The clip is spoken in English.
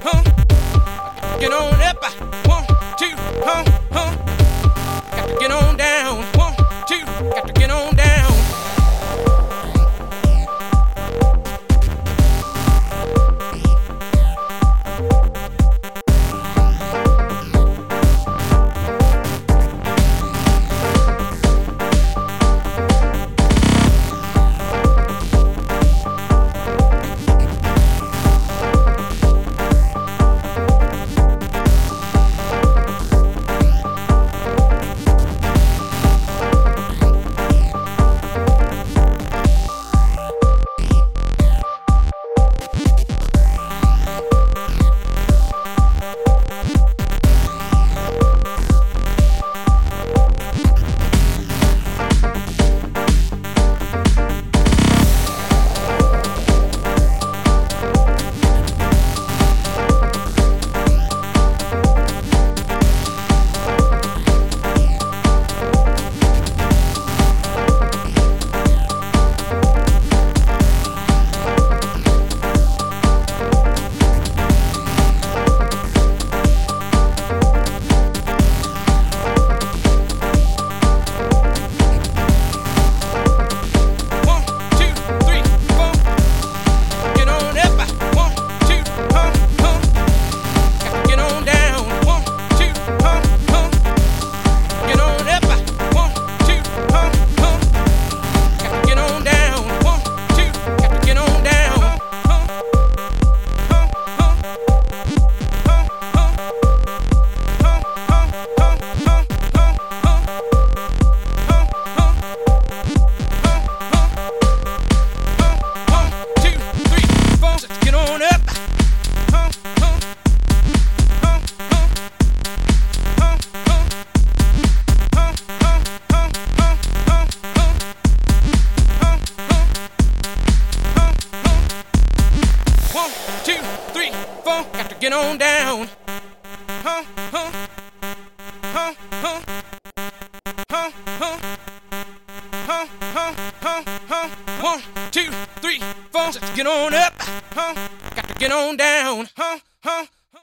huh? Get on up, uh, one, two, huh, huh? Got to get on down, one, two, got to get on get on down. Huh, huh, huh, huh, huh, huh. Huh, huh, huh, huh. One, two, three, four. Let's get on up. Huh, got to get on down. Huh, huh.